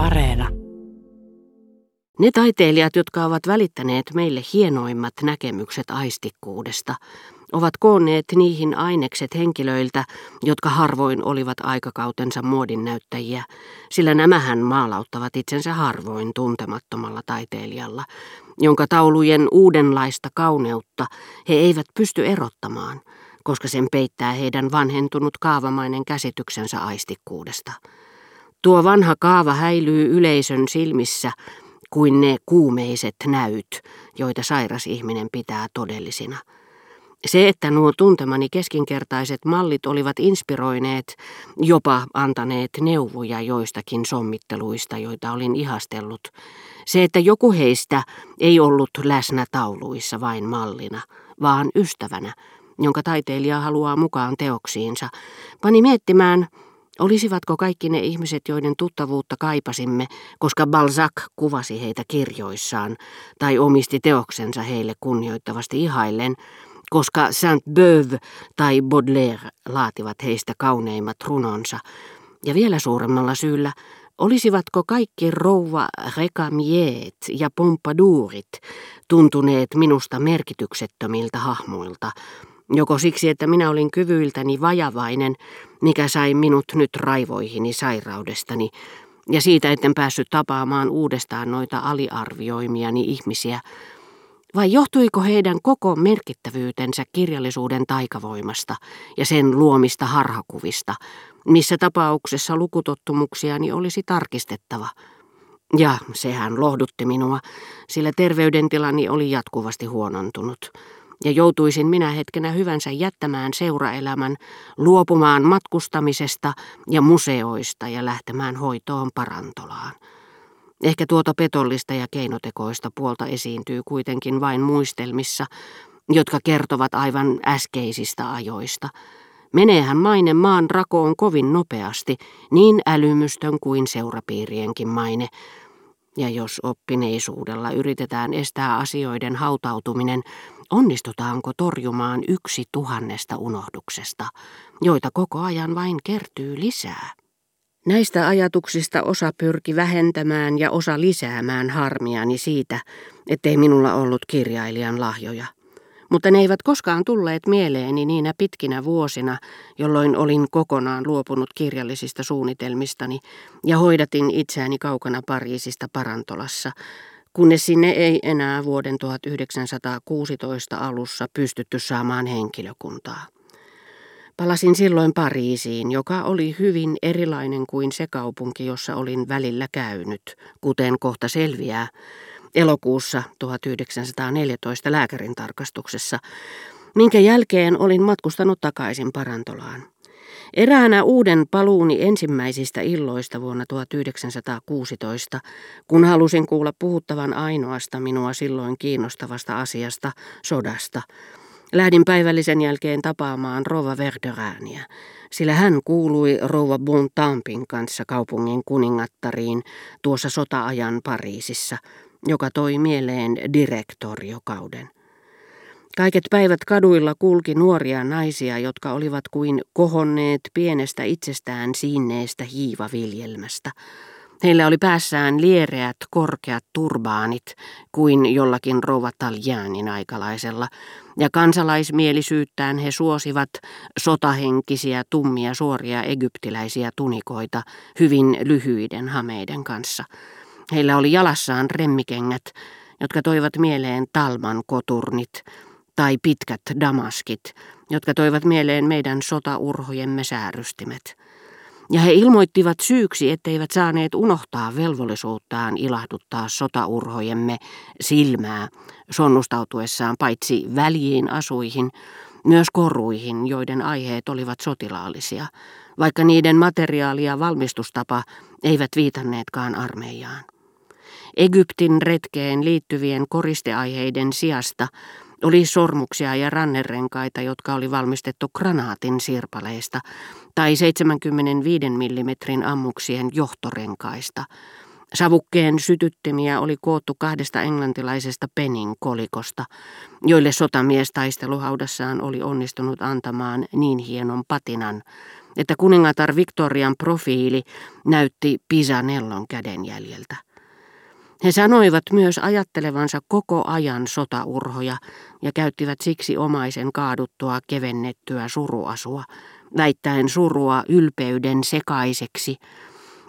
Areena. Ne taiteilijat, jotka ovat välittäneet meille hienoimmat näkemykset aistikkuudesta, ovat koonneet niihin ainekset henkilöiltä, jotka harvoin olivat aikakautensa muodinnäyttäjiä, sillä nämähän maalauttavat itsensä harvoin tuntemattomalla taiteilijalla, jonka taulujen uudenlaista kauneutta he eivät pysty erottamaan, koska sen peittää heidän vanhentunut kaavamainen käsityksensä aistikkuudesta. Tuo vanha kaava häilyy yleisön silmissä kuin ne kuumeiset näyt, joita sairas ihminen pitää todellisina. Se, että nuo tuntemani keskinkertaiset mallit olivat inspiroineet, jopa antaneet neuvoja joistakin sommitteluista, joita olin ihastellut. Se, että joku heistä ei ollut läsnä tauluissa vain mallina, vaan ystävänä, jonka taiteilija haluaa mukaan teoksiinsa, pani miettimään, Olisivatko kaikki ne ihmiset, joiden tuttavuutta kaipasimme, koska Balzac kuvasi heitä kirjoissaan tai omisti teoksensa heille kunnioittavasti ihaillen, koska Saint-Beuve tai Baudelaire laativat heistä kauneimmat runonsa, ja vielä suuremmalla syyllä, olisivatko kaikki rouva Recamiet ja Pompadourit tuntuneet minusta merkityksettömiltä hahmoilta, joko siksi, että minä olin kyvyiltäni vajavainen, mikä sai minut nyt raivoihini sairaudestani, ja siitä etten päässyt tapaamaan uudestaan noita aliarvioimiani ihmisiä, vai johtuiko heidän koko merkittävyytensä kirjallisuuden taikavoimasta ja sen luomista harhakuvista, missä tapauksessa lukutottumuksiani olisi tarkistettava? Ja sehän lohdutti minua, sillä terveydentilani oli jatkuvasti huonontunut ja joutuisin minä hetkenä hyvänsä jättämään seuraelämän, luopumaan matkustamisesta ja museoista ja lähtemään hoitoon parantolaan. Ehkä tuota petollista ja keinotekoista puolta esiintyy kuitenkin vain muistelmissa, jotka kertovat aivan äskeisistä ajoista. Meneehän maine maan rakoon kovin nopeasti, niin älymystön kuin seurapiirienkin maine, ja jos oppineisuudella yritetään estää asioiden hautautuminen, onnistutaanko torjumaan yksi tuhannesta unohduksesta, joita koko ajan vain kertyy lisää? Näistä ajatuksista osa pyrki vähentämään ja osa lisäämään harmiani siitä, ettei minulla ollut kirjailijan lahjoja mutta ne eivät koskaan tulleet mieleeni niinä pitkinä vuosina, jolloin olin kokonaan luopunut kirjallisista suunnitelmistani ja hoidatin itseäni kaukana Pariisista Parantolassa, kunnes sinne ei enää vuoden 1916 alussa pystytty saamaan henkilökuntaa. Palasin silloin Pariisiin, joka oli hyvin erilainen kuin se kaupunki, jossa olin välillä käynyt, kuten kohta selviää, elokuussa 1914 lääkärin tarkastuksessa, minkä jälkeen olin matkustanut takaisin Parantolaan. Eräänä uuden paluuni ensimmäisistä illoista vuonna 1916, kun halusin kuulla puhuttavan ainoasta minua silloin kiinnostavasta asiasta, sodasta, lähdin päivällisen jälkeen tapaamaan Rova Verderääniä, sillä hän kuului Rova Bontampin kanssa kaupungin kuningattariin tuossa sotaajan Pariisissa – joka toi mieleen direktoriokauden. Kaiket päivät kaduilla kulki nuoria naisia, jotka olivat kuin kohonneet pienestä itsestään siinneestä hiivaviljelmästä. Heillä oli päässään liereät, korkeat turbaanit kuin jollakin rouva aikalaisella, ja kansalaismielisyyttään he suosivat sotahenkisiä, tummia, suoria egyptiläisiä tunikoita hyvin lyhyiden hameiden kanssa – Heillä oli jalassaan remmikengät, jotka toivat mieleen talman koturnit tai pitkät damaskit, jotka toivat mieleen meidän sotaurhojemme säärystimet. Ja he ilmoittivat syyksi, etteivät saaneet unohtaa velvollisuuttaan ilahduttaa sotaurhojemme silmää sonnustautuessaan paitsi väljiin asuihin, myös koruihin, joiden aiheet olivat sotilaallisia, vaikka niiden materiaali ja valmistustapa eivät viitanneetkaan armeijaan. Egyptin retkeen liittyvien koristeaiheiden sijasta oli sormuksia ja rannerenkaita, jotka oli valmistettu granaatin sirpaleista tai 75 mm ammuksien johtorenkaista. Savukkeen sytyttimiä oli koottu kahdesta englantilaisesta penin kolikosta, joille sotamies taisteluhaudassaan oli onnistunut antamaan niin hienon patinan, että kuningatar Victorian profiili näytti Pisanellon kädenjäljeltä. He sanoivat myös ajattelevansa koko ajan sotaurhoja ja käyttivät siksi omaisen kaaduttua kevennettyä suruasua, väittäen surua ylpeyden sekaiseksi,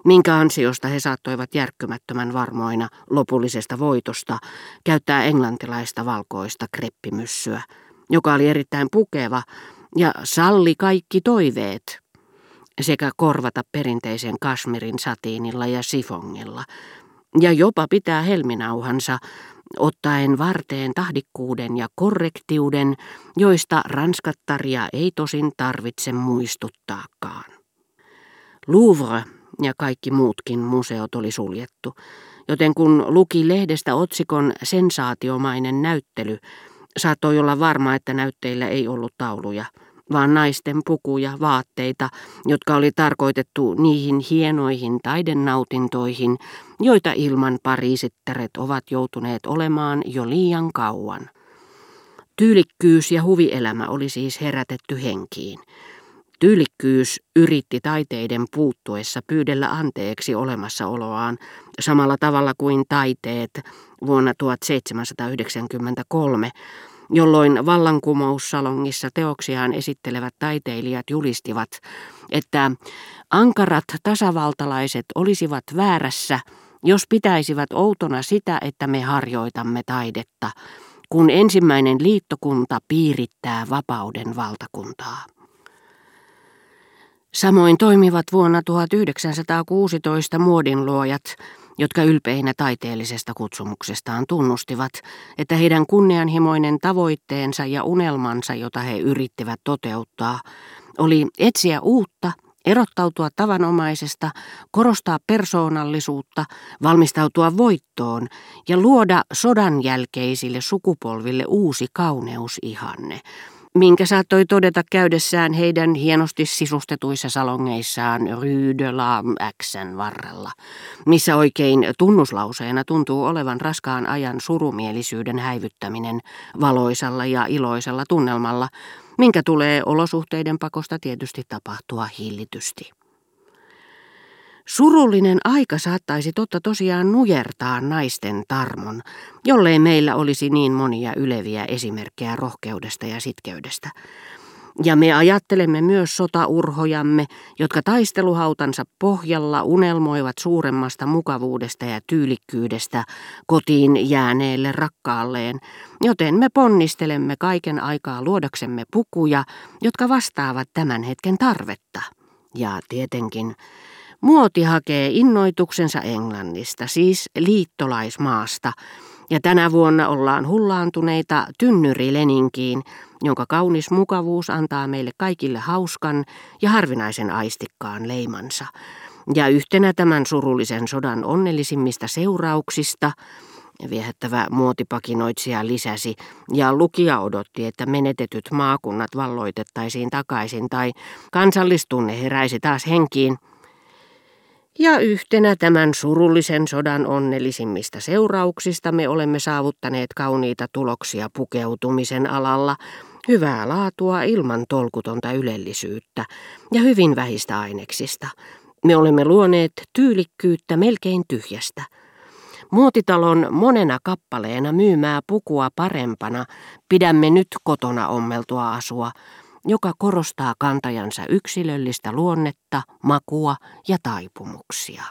minkä ansiosta he saattoivat järkkymättömän varmoina lopullisesta voitosta käyttää englantilaista valkoista kreppimyssyä, joka oli erittäin pukeva ja salli kaikki toiveet, sekä korvata perinteisen kasmirin satiinilla ja sifongilla, ja jopa pitää helminauhansa, ottaen varteen tahdikkuuden ja korrektiuden, joista ranskattaria ei tosin tarvitse muistuttaakaan. Louvre ja kaikki muutkin museot oli suljettu, joten kun luki lehdestä otsikon sensaatiomainen näyttely, saattoi olla varma, että näytteillä ei ollut tauluja – vaan naisten pukuja, vaatteita, jotka oli tarkoitettu niihin hienoihin taidennautintoihin, joita ilman pariisittäret ovat joutuneet olemaan jo liian kauan. Tyylikkyys ja huvielämä oli siis herätetty henkiin. Tyylikkyys yritti taiteiden puuttuessa pyydellä anteeksi olemassaoloaan samalla tavalla kuin taiteet vuonna 1793 jolloin vallankumoussalongissa teoksiaan esittelevät taiteilijat julistivat, että ankarat tasavaltalaiset olisivat väärässä, jos pitäisivät outona sitä, että me harjoitamme taidetta, kun ensimmäinen liittokunta piirittää vapauden valtakuntaa. Samoin toimivat vuonna 1916 muodinluojat, jotka ylpeinä taiteellisesta kutsumuksestaan tunnustivat, että heidän kunnianhimoinen tavoitteensa ja unelmansa, jota he yrittivät toteuttaa, oli etsiä uutta, erottautua tavanomaisesta, korostaa persoonallisuutta, valmistautua voittoon ja luoda sodan jälkeisille sukupolville uusi kauneusihanne, minkä saattoi todeta käydessään heidän hienosti sisustetuissa salongeissaan Rue de la Xen varrella, missä oikein tunnuslauseena tuntuu olevan raskaan ajan surumielisyyden häivyttäminen valoisalla ja iloisella tunnelmalla, minkä tulee olosuhteiden pakosta tietysti tapahtua hillitysti. Surullinen aika saattaisi totta tosiaan nujertaa naisten tarmon, jollei meillä olisi niin monia yleviä esimerkkejä rohkeudesta ja sitkeydestä. Ja me ajattelemme myös sotaurhojamme, jotka taisteluhautansa pohjalla unelmoivat suuremmasta mukavuudesta ja tyylikkyydestä kotiin jääneelle rakkaalleen, joten me ponnistelemme kaiken aikaa luodaksemme pukuja, jotka vastaavat tämän hetken tarvetta. Ja tietenkin Muoti hakee innoituksensa Englannista, siis liittolaismaasta, ja tänä vuonna ollaan hullaantuneita tynnyrileninkiin, jonka kaunis mukavuus antaa meille kaikille hauskan ja harvinaisen aistikkaan leimansa. Ja yhtenä tämän surullisen sodan onnellisimmista seurauksista viehättävä muotipakinoitsija lisäsi, ja lukija odotti, että menetetyt maakunnat valloitettaisiin takaisin tai kansallistunne heräisi taas henkiin – ja yhtenä tämän surullisen sodan onnellisimmista seurauksista me olemme saavuttaneet kauniita tuloksia pukeutumisen alalla, hyvää laatua ilman tolkutonta ylellisyyttä ja hyvin vähistä aineksista. Me olemme luoneet tyylikkyyttä melkein tyhjästä. Muotitalon monena kappaleena myymää pukua parempana pidämme nyt kotona ommeltua asua, joka korostaa kantajansa yksilöllistä luonnetta, makua ja taipumuksia.